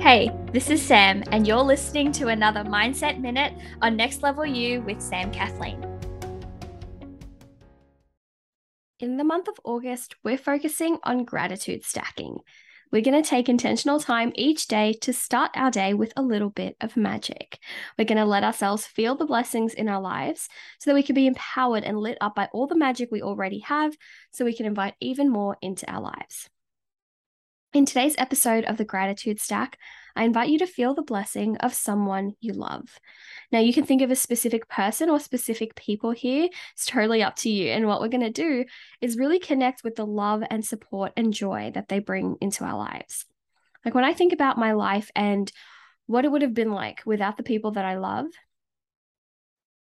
Hey, this is Sam, and you're listening to another Mindset Minute on Next Level You with Sam Kathleen. In the month of August, we're focusing on gratitude stacking. We're going to take intentional time each day to start our day with a little bit of magic. We're going to let ourselves feel the blessings in our lives so that we can be empowered and lit up by all the magic we already have, so we can invite even more into our lives. In today's episode of the Gratitude Stack, I invite you to feel the blessing of someone you love. Now, you can think of a specific person or specific people here. It's totally up to you. And what we're going to do is really connect with the love and support and joy that they bring into our lives. Like when I think about my life and what it would have been like without the people that I love,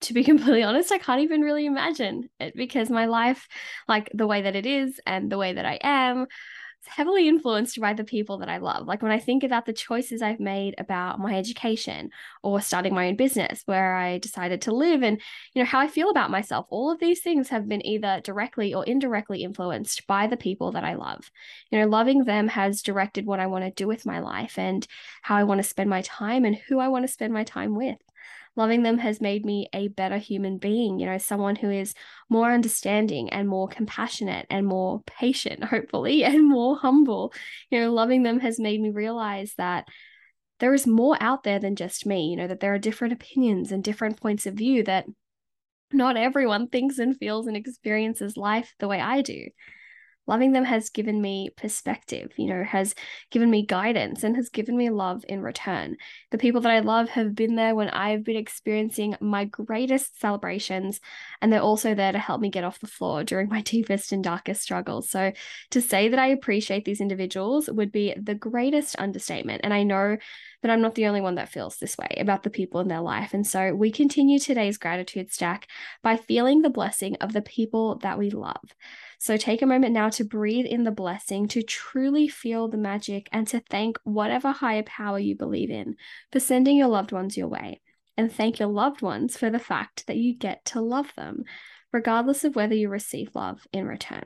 to be completely honest, I can't even really imagine it because my life, like the way that it is and the way that I am, heavily influenced by the people that I love. Like when I think about the choices I've made about my education or starting my own business, where I decided to live and, you know, how I feel about myself, all of these things have been either directly or indirectly influenced by the people that I love. You know, loving them has directed what I want to do with my life and how I want to spend my time and who I want to spend my time with loving them has made me a better human being, you know, someone who is more understanding and more compassionate and more patient, hopefully, and more humble. You know, loving them has made me realize that there is more out there than just me, you know, that there are different opinions and different points of view that not everyone thinks and feels and experiences life the way I do loving them has given me perspective, you know, has given me guidance and has given me love in return. The people that I love have been there when I've been experiencing my greatest celebrations, and they're also there to help me get off the floor during my deepest and darkest struggles. So to say that I appreciate these individuals would be the greatest understatement. And I know that I'm not the only one that feels this way about the people in their life. And so we continue today's gratitude stack by feeling the blessing of the people that we love. So take a moment now to breathe in the blessing, to truly feel the magic, and to thank whatever higher power you believe in for sending your loved ones your way. And thank your loved ones for the fact that you get to love them, regardless of whether you receive love in return.